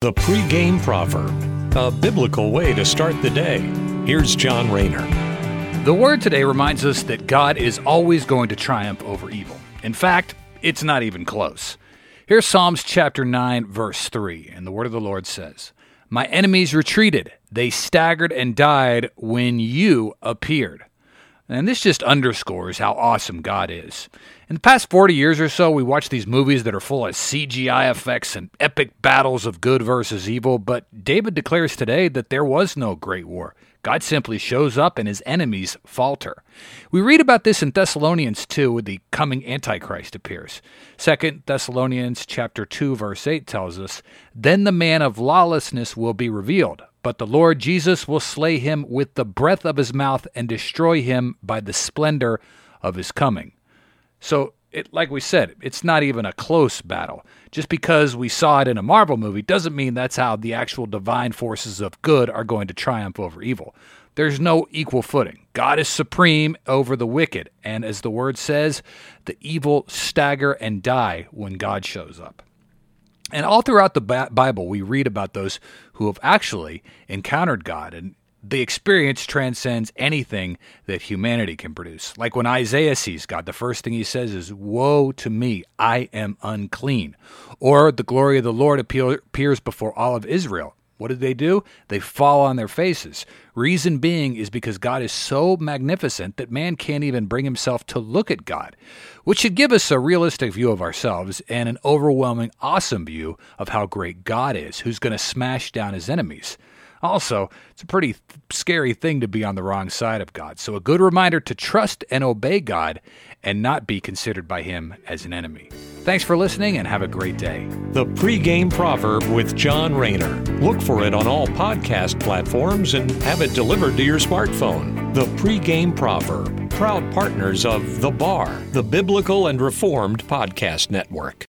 The pregame proverb, a biblical way to start the day. Here's John Rayner. The word today reminds us that God is always going to triumph over evil. In fact, it's not even close. Here's Psalms chapter 9, verse 3, and the word of the Lord says, My enemies retreated, they staggered and died when you appeared. And this just underscores how awesome God is. In the past 40 years or so, we watch these movies that are full of CGI effects and epic battles of good versus evil, but David declares today that there was no great war. God simply shows up and his enemies falter. We read about this in Thessalonians 2 when the coming Antichrist appears. 2 Thessalonians chapter 2 verse 8 tells us, "Then the man of lawlessness will be revealed, but the Lord Jesus will slay him with the breath of his mouth and destroy him by the splendor of his coming." So it, like we said, it's not even a close battle. Just because we saw it in a Marvel movie doesn't mean that's how the actual divine forces of good are going to triumph over evil. There's no equal footing. God is supreme over the wicked, and as the word says, the evil stagger and die when God shows up. And all throughout the Bible, we read about those who have actually encountered God. And the experience transcends anything that humanity can produce. Like when Isaiah sees God, the first thing he says is, Woe to me, I am unclean. Or the glory of the Lord appears before all of Israel. What did they do? They fall on their faces. Reason being is because God is so magnificent that man can't even bring himself to look at God, which should give us a realistic view of ourselves and an overwhelming, awesome view of how great God is, who's going to smash down his enemies. Also, it's a pretty th- scary thing to be on the wrong side of God. So, a good reminder to trust and obey God and not be considered by Him as an enemy. Thanks for listening and have a great day. The pregame proverb with John Rayner. Look for it on all podcast platforms and have it delivered to your smartphone. The pregame proverb, proud partners of The Bar, the Biblical and Reformed Podcast Network.